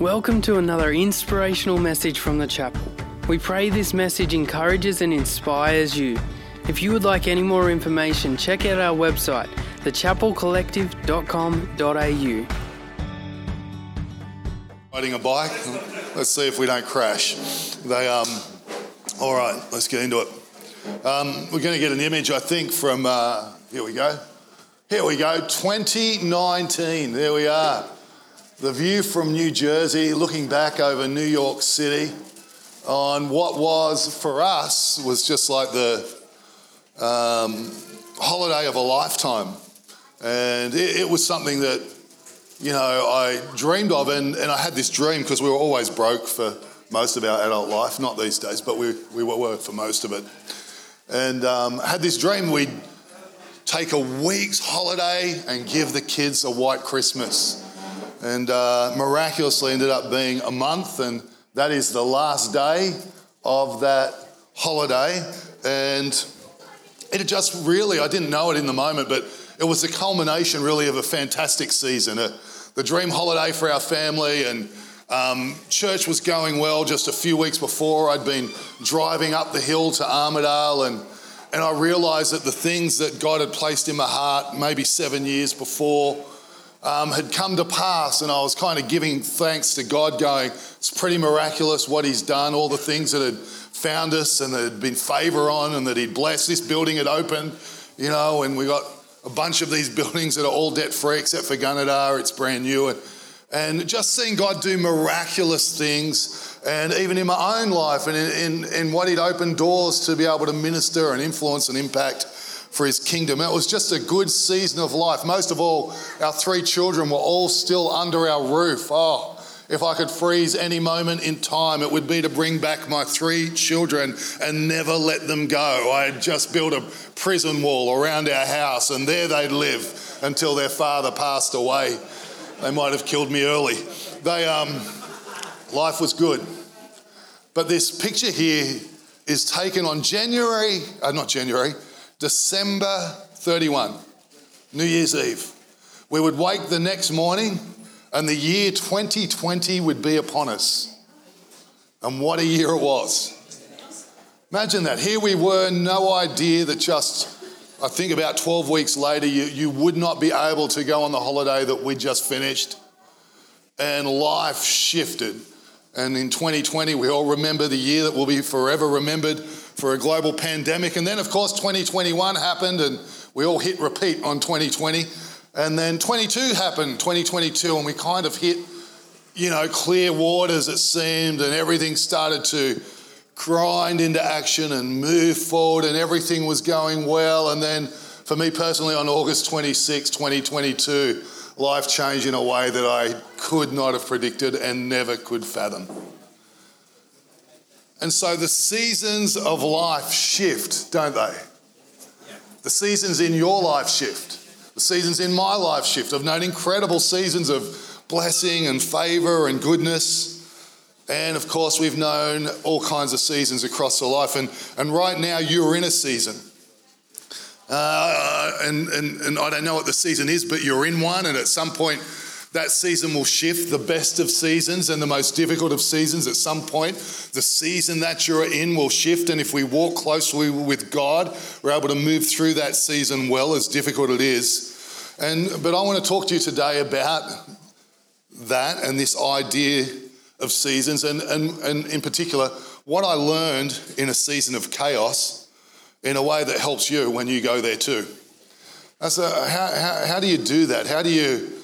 Welcome to another inspirational message from the chapel. We pray this message encourages and inspires you. If you would like any more information, check out our website, thechapelcollective.com.au. Riding a bike. Let's see if we don't crash. They um. All right, let's get into it. Um, we're going to get an image, I think, from uh, here we go. Here we go. 2019. There we are. The view from New Jersey, looking back over New York City, on what was for us was just like the um, holiday of a lifetime, and it, it was something that you know, I dreamed of, and, and I had this dream because we were always broke for most of our adult life, not these days, but we, we were for most of it. And um, had this dream we'd take a week's holiday and give the kids a white Christmas. And uh, miraculously ended up being a month, and that is the last day of that holiday. And it had just really, I didn't know it in the moment, but it was the culmination really of a fantastic season, a, the dream holiday for our family. And um, church was going well just a few weeks before. I'd been driving up the hill to Armidale, and, and I realized that the things that God had placed in my heart maybe seven years before um, had come to pass. And I was kind of giving thanks to God, going, It's pretty miraculous what He's done, all the things that had found us and that had been favor on, and that He'd blessed. This building had opened, you know, and we got a bunch of these buildings that are all debt free except for Gunnedah. It's brand new. And, and just seeing God do miraculous things, and even in my own life, and in, in, in what He'd opened doors to be able to minister and influence and impact for His kingdom. It was just a good season of life. Most of all, our three children were all still under our roof. Oh, if I could freeze any moment in time, it would be to bring back my three children and never let them go. I had just built a prison wall around our house, and there they'd live until their father passed away. They might have killed me early. They, um, life was good. But this picture here is taken on January, uh, not January, December 31, New Year's Eve. We would wake the next morning and the year 2020 would be upon us. And what a year it was. Imagine that. Here we were, no idea that just, I think about 12 weeks later, you, you would not be able to go on the holiday that we just finished. And life shifted. And in 2020, we all remember the year that will be forever remembered for a global pandemic. And then, of course, 2021 happened, and we all hit repeat on 2020. And then 22 happened, 2022, and we kind of hit, you know, clear waters, it seemed, and everything started to grind into action and move forward, and everything was going well. And then for me personally, on August 26, 2022, life changed in a way that I could not have predicted and never could fathom. And so the seasons of life shift, don't they? The seasons in your life shift. The seasons in my life shift. I've known incredible seasons of blessing and favor and goodness. And of course, we've known all kinds of seasons across the life. And, and right now, you're in a season. Uh, and, and, and I don't know what the season is, but you're in one. And at some point, that season will shift the best of seasons and the most difficult of seasons. At some point, the season that you're in will shift. And if we walk closely with God, we're able to move through that season well, as difficult it is. And, but I want to talk to you today about that and this idea of seasons, and, and, and in particular, what I learned in a season of chaos in a way that helps you when you go there too. So, how, how, how do you do that? How do you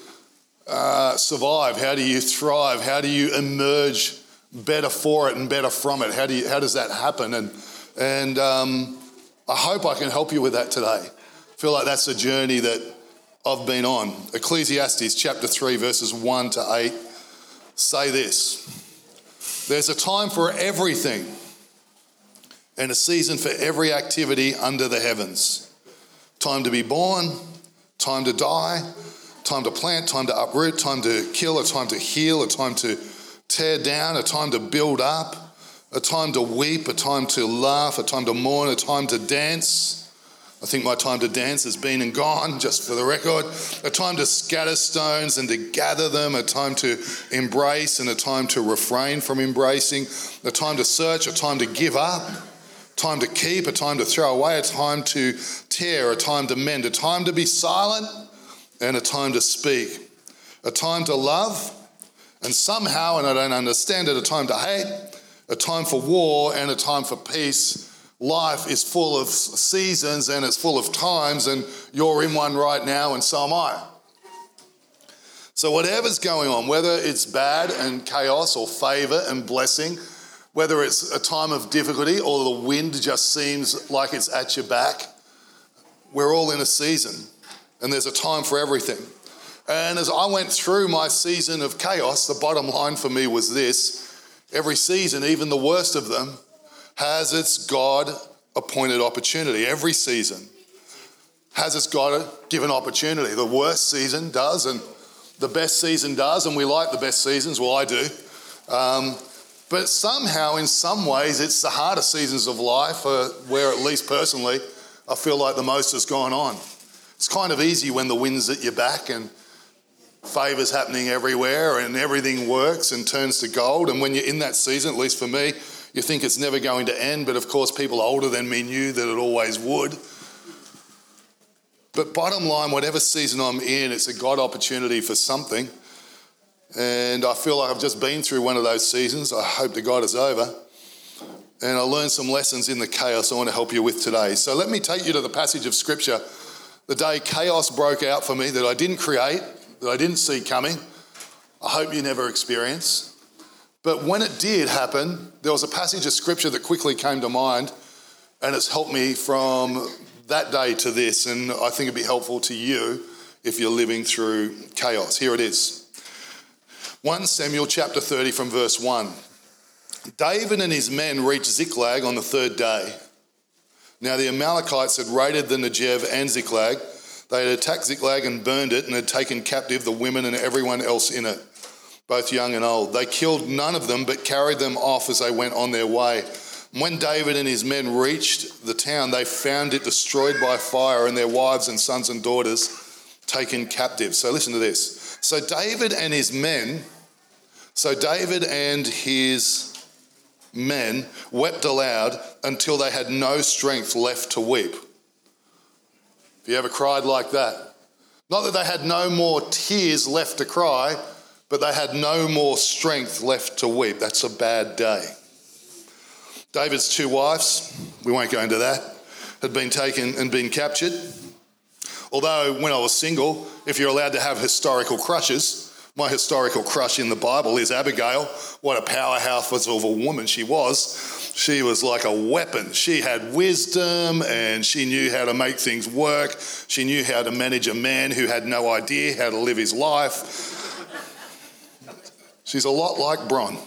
uh, survive? How do you thrive? How do you emerge better for it and better from it? How, do you, how does that happen? And, and um, I hope I can help you with that today. I feel like that's a journey that I've been on. Ecclesiastes chapter 3, verses 1 to 8 say this There's a time for everything and a season for every activity under the heavens. Time to be born, time to die, time to plant, time to uproot, time to kill, a time to heal, a time to tear down, a time to build up, a time to weep, a time to laugh, a time to mourn, a time to dance, I think my time to dance has been and gone, just for the record. A time to scatter stones and to gather them, a time to embrace and a time to refrain from embracing, a time to search, a time to give up, time to keep, a time to throw away, a time to tear, a time to mend, a time to be silent, and a time to speak, a time to love, and somehow, and I don't understand it, a time to hate, a time for war, and a time for peace life is full of seasons and it's full of times, and you're in one right now, and so am I. So, whatever's going on, whether it's bad and chaos or favor and blessing, whether it's a time of difficulty or the wind just seems like it's at your back, we're all in a season and there's a time for everything. And as I went through my season of chaos, the bottom line for me was this every season, even the worst of them, has its God appointed opportunity. Every season has its God given opportunity. The worst season does, and the best season does, and we like the best seasons. Well, I do. Um, but somehow, in some ways, it's the hardest seasons of life uh, where, at least personally, I feel like the most has gone on. It's kind of easy when the wind's at your back and favours happening everywhere and everything works and turns to gold. And when you're in that season, at least for me, you think it's never going to end, but of course, people older than me knew that it always would. But bottom line, whatever season I'm in, it's a God opportunity for something. And I feel like I've just been through one of those seasons. I hope to God it's over. And I learned some lessons in the chaos I want to help you with today. So let me take you to the passage of Scripture. The day chaos broke out for me that I didn't create, that I didn't see coming. I hope you never experience. But when it did happen, there was a passage of scripture that quickly came to mind, and it's helped me from that day to this. And I think it'd be helpful to you if you're living through chaos. Here it is 1 Samuel chapter 30 from verse 1. David and his men reached Ziklag on the third day. Now the Amalekites had raided the Negev and Ziklag. They had attacked Ziklag and burned it and had taken captive the women and everyone else in it both young and old. They killed none of them, but carried them off as they went on their way. When David and his men reached the town, they found it destroyed by fire and their wives and sons and daughters taken captive. So listen to this. So David and his men, so David and his men wept aloud until they had no strength left to weep. Have you ever cried like that? Not that they had no more tears left to cry, but they had no more strength left to weep. That's a bad day. David's two wives, we won't go into that, had been taken and been captured. Although, when I was single, if you're allowed to have historical crushes, my historical crush in the Bible is Abigail. What a powerhouse of a woman she was. She was like a weapon. She had wisdom and she knew how to make things work. She knew how to manage a man who had no idea how to live his life. She's a lot like Bron.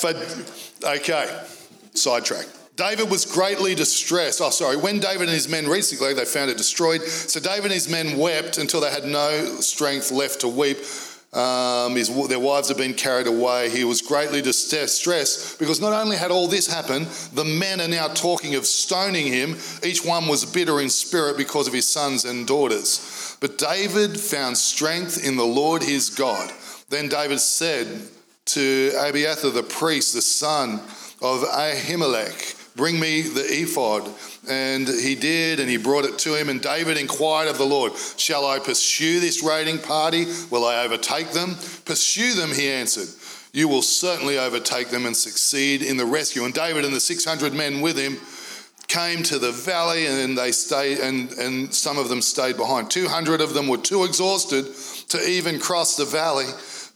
For, okay, sidetrack. David was greatly distressed. Oh, sorry. When David and his men reached the Ziklag, they found it destroyed. So David and his men wept until they had no strength left to weep. Um, his, their wives had been carried away. He was greatly distressed because not only had all this happened, the men are now talking of stoning him. Each one was bitter in spirit because of his sons and daughters. But David found strength in the Lord his God. Then David said to Abiathar the priest, the son of Ahimelech, Bring me the ephod. And he did, and he brought it to him. And David inquired of the Lord, Shall I pursue this raiding party? Will I overtake them? Pursue them, he answered. You will certainly overtake them and succeed in the rescue. And David and the 600 men with him came to the valley and they stayed and, and some of them stayed behind 200 of them were too exhausted to even cross the valley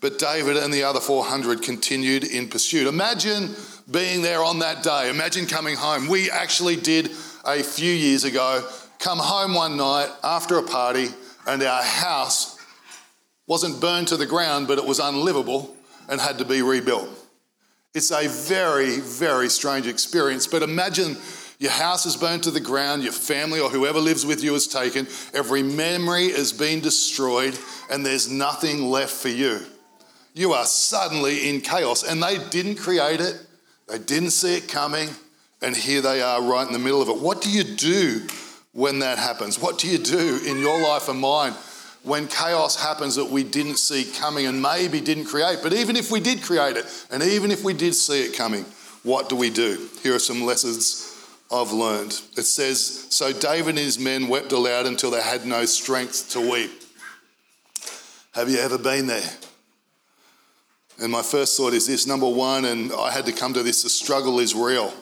but david and the other 400 continued in pursuit imagine being there on that day. Imagine coming home. We actually did a few years ago come home one night after a party, and our house wasn't burned to the ground, but it was unlivable and had to be rebuilt. It's a very, very strange experience. But imagine your house is burned to the ground, your family or whoever lives with you is taken, every memory has been destroyed, and there's nothing left for you. You are suddenly in chaos, and they didn't create it, They didn't see it coming, and here they are right in the middle of it. What do you do when that happens? What do you do in your life and mine when chaos happens that we didn't see coming and maybe didn't create? But even if we did create it, and even if we did see it coming, what do we do? Here are some lessons I've learned. It says, So David and his men wept aloud until they had no strength to weep. Have you ever been there? And my first thought is this number one, and I had to come to this the struggle is real.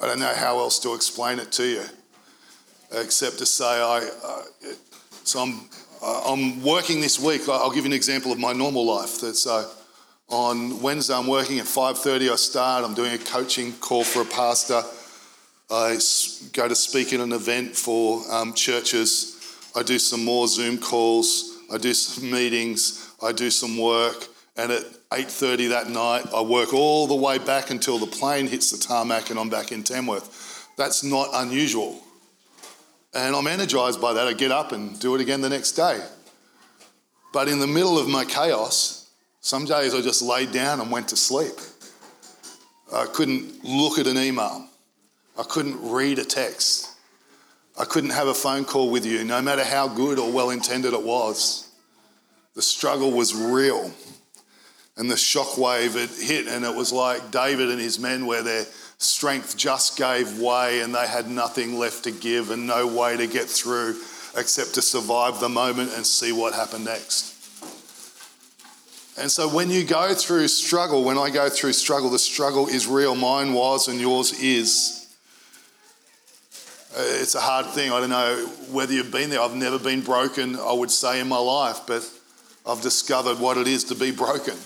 I don't know how else to explain it to you, except to say I. Uh, so I'm, I'm working this week. I'll give you an example of my normal life. That's uh, on Wednesday. I'm working at 5:30. I start. I'm doing a coaching call for a pastor. I go to speak at an event for um, churches. I do some more Zoom calls. I do some meetings. I do some work, and at 8.30 that night, I work all the way back until the plane hits the tarmac and I'm back in Tamworth. That's not unusual. And I'm energized by that. I get up and do it again the next day. But in the middle of my chaos, some days I just laid down and went to sleep. I couldn't look at an email. I couldn't read a text. I couldn't have a phone call with you, no matter how good or well intended it was. The struggle was real. And the shockwave it hit, and it was like David and his men, where their strength just gave way and they had nothing left to give and no way to get through except to survive the moment and see what happened next. And so when you go through struggle, when I go through struggle, the struggle is real. Mine was and yours is. Uh, it's a hard thing. I don't know whether you've been there. I've never been broken, I would say, in my life, but I've discovered what it is to be broken.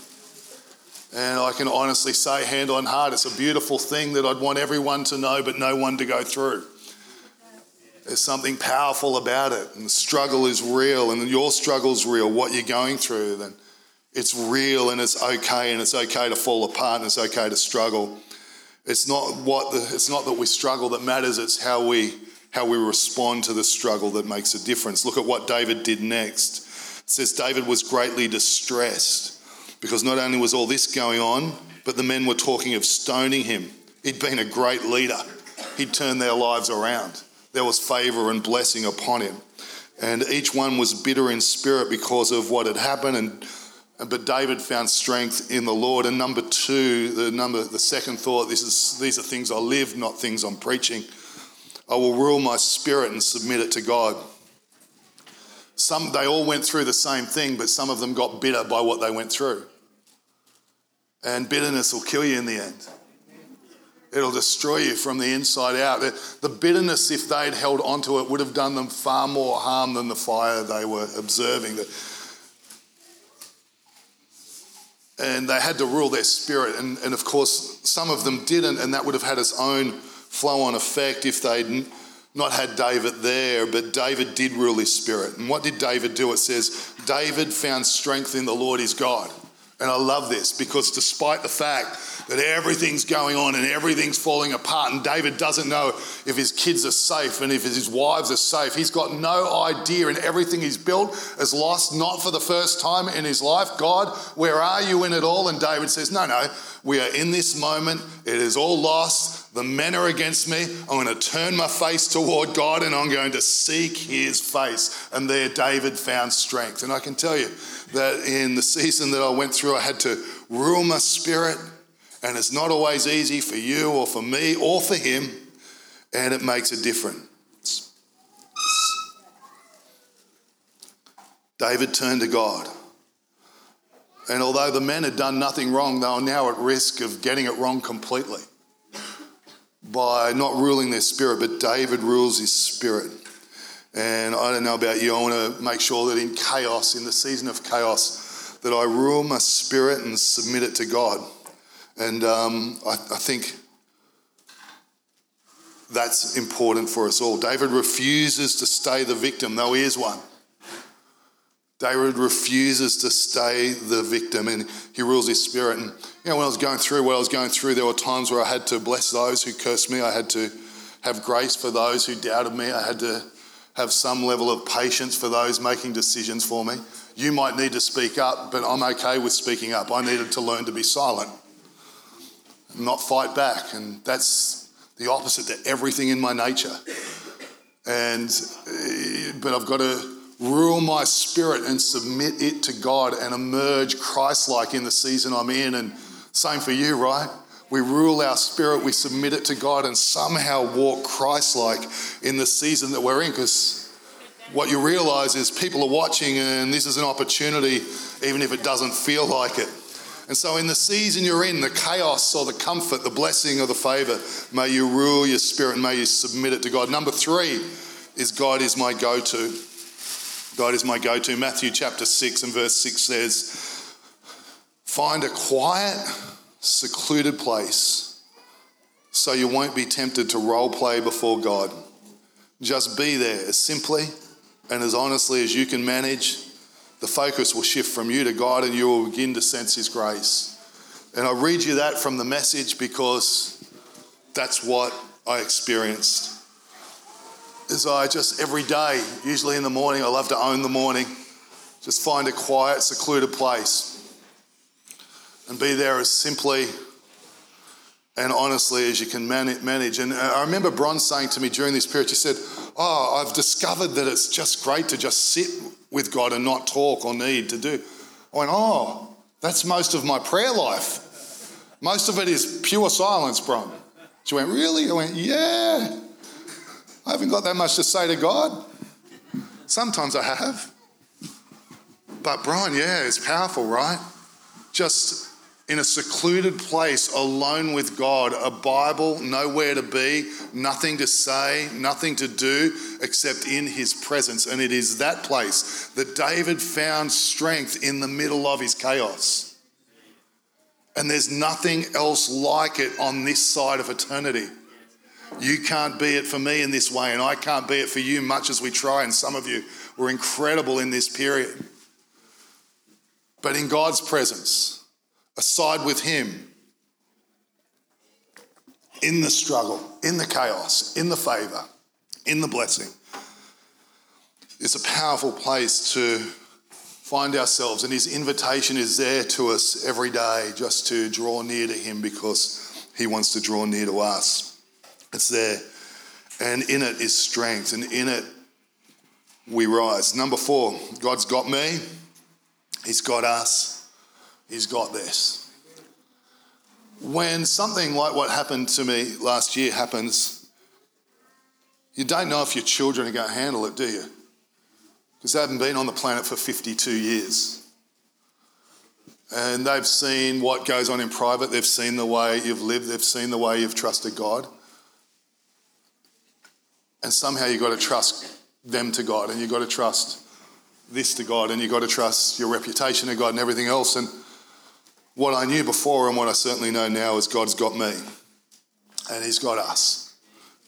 And I can honestly say, hand on heart, it's a beautiful thing that I'd want everyone to know, but no one to go through. There's something powerful about it, and the struggle is real, and your struggle is real. What you're going through, then it's real, and it's okay, and it's okay to fall apart, and it's okay to struggle. It's not what the, it's not that we struggle that matters. It's how we how we respond to the struggle that makes a difference. Look at what David did next. Says David was greatly distressed because not only was all this going on, but the men were talking of stoning him. He'd been a great leader, he'd turned their lives around. There was favour and blessing upon him. And each one was bitter in spirit because of what had happened. And but David found strength in the Lord. And number two, the number, the second thought, this is these are things I live, not things I'm preaching. I will rule my spirit and submit it to God. Some, they all went through the same thing, but some of them got bitter by what they went through. And bitterness will kill you in the end. It'll destroy you from the inside out. The bitterness, if they'd held onto it, would have done them far more harm than the fire they were observing. And they had to rule their spirit. And, and of course, some of them didn't, and that would have had its own flow on effect if they'd not had David there, but David did rule his spirit. And what did David do? It says, David found strength in the Lord his God. And I love this because despite the fact that everything's going on and everything's falling apart, and David doesn't know if his kids are safe and if his wives are safe, he's got no idea, and everything he's built is lost, not for the first time in his life. God, where are you in it all? And David says, No, no, we are in this moment. It is all lost. The men are against me. I'm going to turn my face toward God and I'm going to seek his face. And there, David found strength. And I can tell you that in the season that I went through, I had to rule my spirit. And it's not always easy for you or for me or for him. And it makes a difference. David turned to God. And although the men had done nothing wrong, they were now at risk of getting it wrong completely by not ruling their spirit, but David rules his spirit. And I don't know about you, I want to make sure that in chaos, in the season of chaos, that I rule my spirit and submit it to God. And um, I, I think that's important for us all. David refuses to stay the victim, though he is one. David refuses to stay the victim and he rules his spirit. And you know, when I was going through what I was going through, there were times where I had to bless those who cursed me. I had to have grace for those who doubted me. I had to have some level of patience for those making decisions for me. You might need to speak up, but I'm okay with speaking up. I needed to learn to be silent, not fight back. And that's the opposite to everything in my nature. And, eh, but I've got to rule my spirit and submit it to God and emerge Christ like in the season I'm in. And same for you, right? We rule our spirit, we submit it to God, and somehow walk Christ like in the season that we're in. Because what you realize is people are watching, and this is an opportunity, even if it doesn't feel like it. And so, in the season you're in, the chaos or the comfort, the blessing or the favor, may you rule your spirit and may you submit it to God. Number three is God is my go to. God is my go to. Matthew chapter 6 and verse 6 says, Find a quiet, secluded place so you won't be tempted to role play before God. Just be there as simply and as honestly as you can manage. The focus will shift from you to God and you will begin to sense His grace. And I read you that from the message because that's what I experienced. As I just every day, usually in the morning, I love to own the morning, just find a quiet, secluded place and be there as simply and honestly as you can manage. And uh, I remember Bron saying to me during this period, she said, Oh, I've discovered that it's just great to just sit with God and not talk or need to do. I went, Oh, that's most of my prayer life. Most of it is pure silence, Bron. She went, Really? I went, Yeah. I haven't got that much to say to God. Sometimes I have. But, Brian, yeah, it's powerful, right? Just in a secluded place alone with God, a Bible, nowhere to be, nothing to say, nothing to do except in His presence. And it is that place that David found strength in the middle of his chaos. And there's nothing else like it on this side of eternity. You can't be it for me in this way, and I can't be it for you, much as we try. And some of you were incredible in this period. But in God's presence, aside with Him in the struggle, in the chaos, in the favor, in the blessing. It's a powerful place to find ourselves, and His invitation is there to us every day just to draw near to Him because He wants to draw near to us. It's there, and in it is strength, and in it we rise. Number four, God's got me, He's got us. He's got this. When something like what happened to me last year happens, you don't know if your children are going to handle it, do you? Because they haven't been on the planet for 52 years. And they've seen what goes on in private, they've seen the way you've lived, they've seen the way you've trusted God. And somehow you've got to trust them to God, and you've got to trust this to God, and you've got to trust your reputation to God and everything else. And what I knew before and what I certainly know now is God's got me and He's got us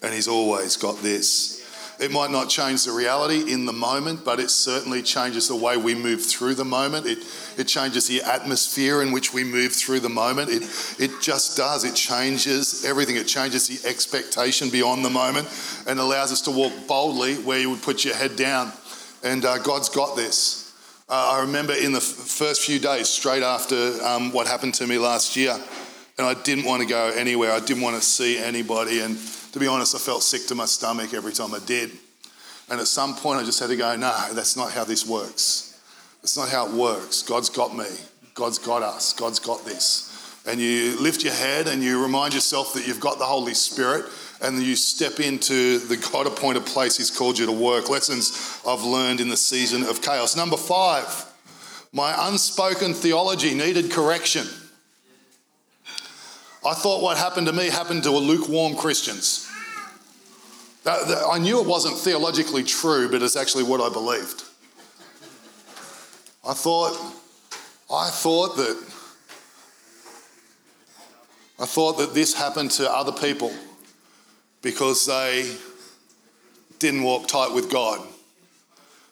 and He's always got this. It might not change the reality in the moment, but it certainly changes the way we move through the moment. It, it changes the atmosphere in which we move through the moment. It, it just does. It changes everything. It changes the expectation beyond the moment and allows us to walk boldly where you would put your head down. And uh, God's got this. Uh, I remember in the f- first few days, straight after um, what happened to me last year, and I didn't want to go anywhere. I didn't want to see anybody. And to be honest, I felt sick to my stomach every time I did. And at some point, I just had to go, no, that's not how this works. That's not how it works. God's got me. God's got us. God's got this. And you lift your head and you remind yourself that you've got the Holy Spirit and you step into the God appointed place He's called you to work. Lessons I've learned in the season of chaos. Number five, my unspoken theology needed correction. I thought what happened to me happened to lukewarm Christians. I knew it wasn't theologically true, but it's actually what I believed. I thought, I thought that, I thought that this happened to other people because they didn't walk tight with God,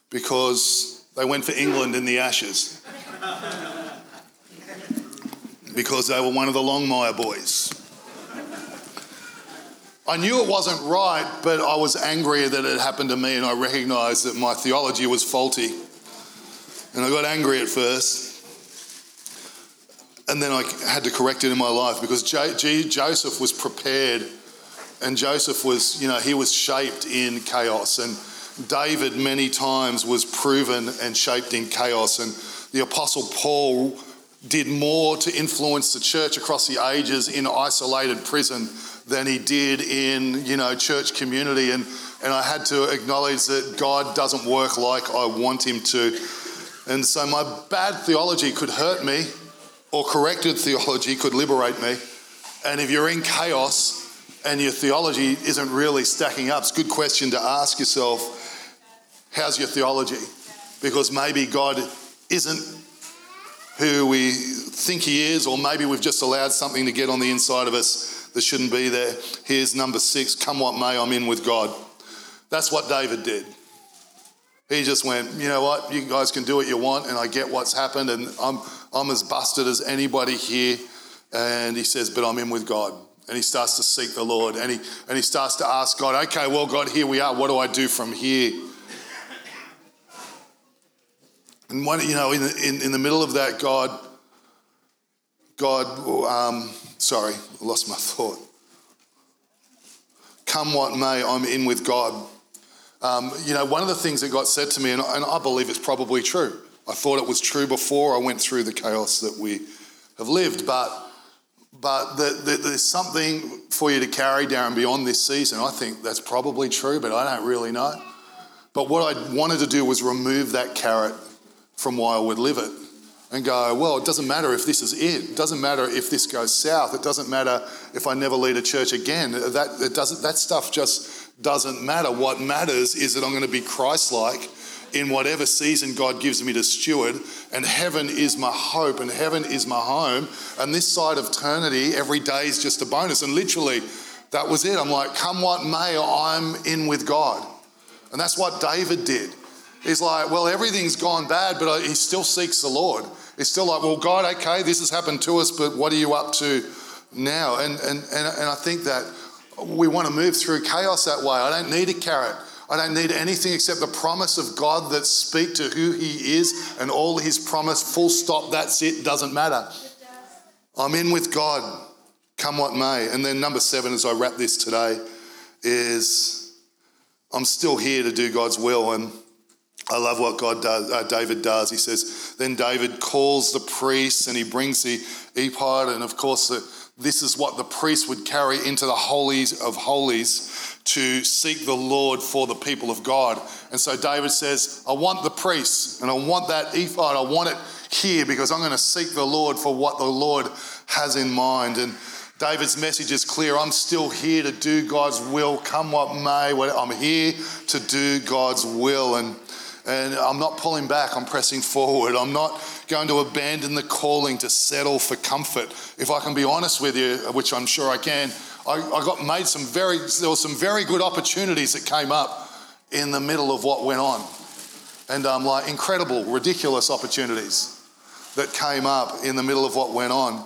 because they went for England in the Ashes, because they were one of the Longmire boys. I knew it wasn't right, but I was angry that it happened to me, and I recognized that my theology was faulty. And I got angry at first. And then I had to correct it in my life because J- G- Joseph was prepared, and Joseph was, you know, he was shaped in chaos. And David, many times, was proven and shaped in chaos. And the Apostle Paul did more to influence the church across the ages in isolated prison than he did in, you know, church community. And, and I had to acknowledge that God doesn't work like I want him to. And so my bad theology could hurt me, or corrected theology could liberate me. And if you're in chaos and your theology isn't really stacking up, it's a good question to ask yourself how's your theology? Because maybe God isn't who we think He is, or maybe we've just allowed something to get on the inside of us that shouldn't be there. Here's number six come what may, I'm in with God. That's what David did. He just went, you know what, you guys can do what you want, and I get what's happened, and I'm, I'm as busted as anybody here. And he says, but I'm in with God. And he starts to seek the Lord, and he, and he starts to ask God, okay, well, God, here we are. What do I do from here? And you know, in in, in the middle of that, God, God, um, sorry, I lost my thought. Come what may, I'm in with God. Um, you know, one of the things that God said to me, and, and I believe it's probably true. I thought it was true before I went through the chaos that we have lived, but but the, the, there's something for you to carry down beyond this season. I think that's probably true, but I don't really know. But what I wanted to do was remove that carrot from why I would live it and go, well, it doesn't matter if this is it. It doesn't matter if this goes south. It doesn't matter if I never lead a church again. That, it doesn't, that stuff just doesn't matter. What matters is that I'm going to be Christ like in whatever season God gives me to steward. And heaven is my hope and heaven is my home. And this side of eternity, every day is just a bonus. And literally, that was it. I'm like, come what may, I'm in with God. And that's what David did. He's like, well, everything's gone bad, but uh, he still seeks the Lord. He's still like, well, God, okay, this has happened to us, but what are you up to now? And, and, and, and I think that we want to move through chaos that way. I don't need a carrot. I don't need anything except the promise of God that speak to who He is and all His promise. Full stop. That's it. Doesn't matter. I'm in with God, come what may. And then number seven, as I wrap this today, is I'm still here to do God's will. And I love what God does, uh, David does. He says, then David calls the priests and he brings the ephod, and of course, the, this is what the priest would carry into the holies of holies to seek the Lord for the people of God. And so David says, I want the priests and I want that ephod, I want it here because I'm going to seek the Lord for what the Lord has in mind. And David's message is clear I'm still here to do God's will, come what may. I'm here to do God's will. And and I'm not pulling back, I'm pressing forward. I'm not going to abandon the calling to settle for comfort. If I can be honest with you, which I'm sure I can, I, I got made some very, there were some very good opportunities that came up in the middle of what went on. And um, like incredible, ridiculous opportunities that came up in the middle of what went on.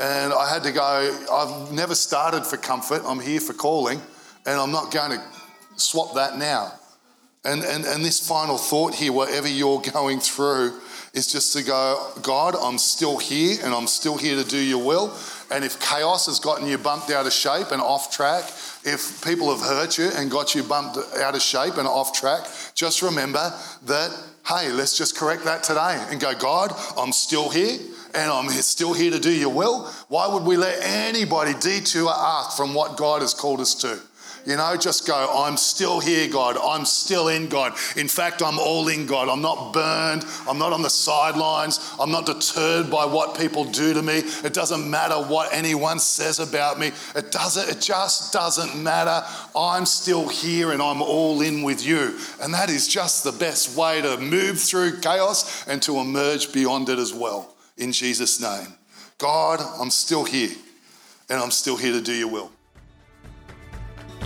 And I had to go, I've never started for comfort, I'm here for calling, and I'm not going to swap that now. And, and, and this final thought here, whatever you're going through, is just to go, God, I'm still here and I'm still here to do your will. And if chaos has gotten you bumped out of shape and off track, if people have hurt you and got you bumped out of shape and off track, just remember that, hey, let's just correct that today and go, God, I'm still here and I'm still here to do your will. Why would we let anybody detour us from what God has called us to? You know, just go, I'm still here, God. I'm still in God. In fact, I'm all in God. I'm not burned. I'm not on the sidelines. I'm not deterred by what people do to me. It doesn't matter what anyone says about me. It doesn't, it just doesn't matter. I'm still here and I'm all in with you. And that is just the best way to move through chaos and to emerge beyond it as well. In Jesus' name. God, I'm still here and I'm still here to do your will.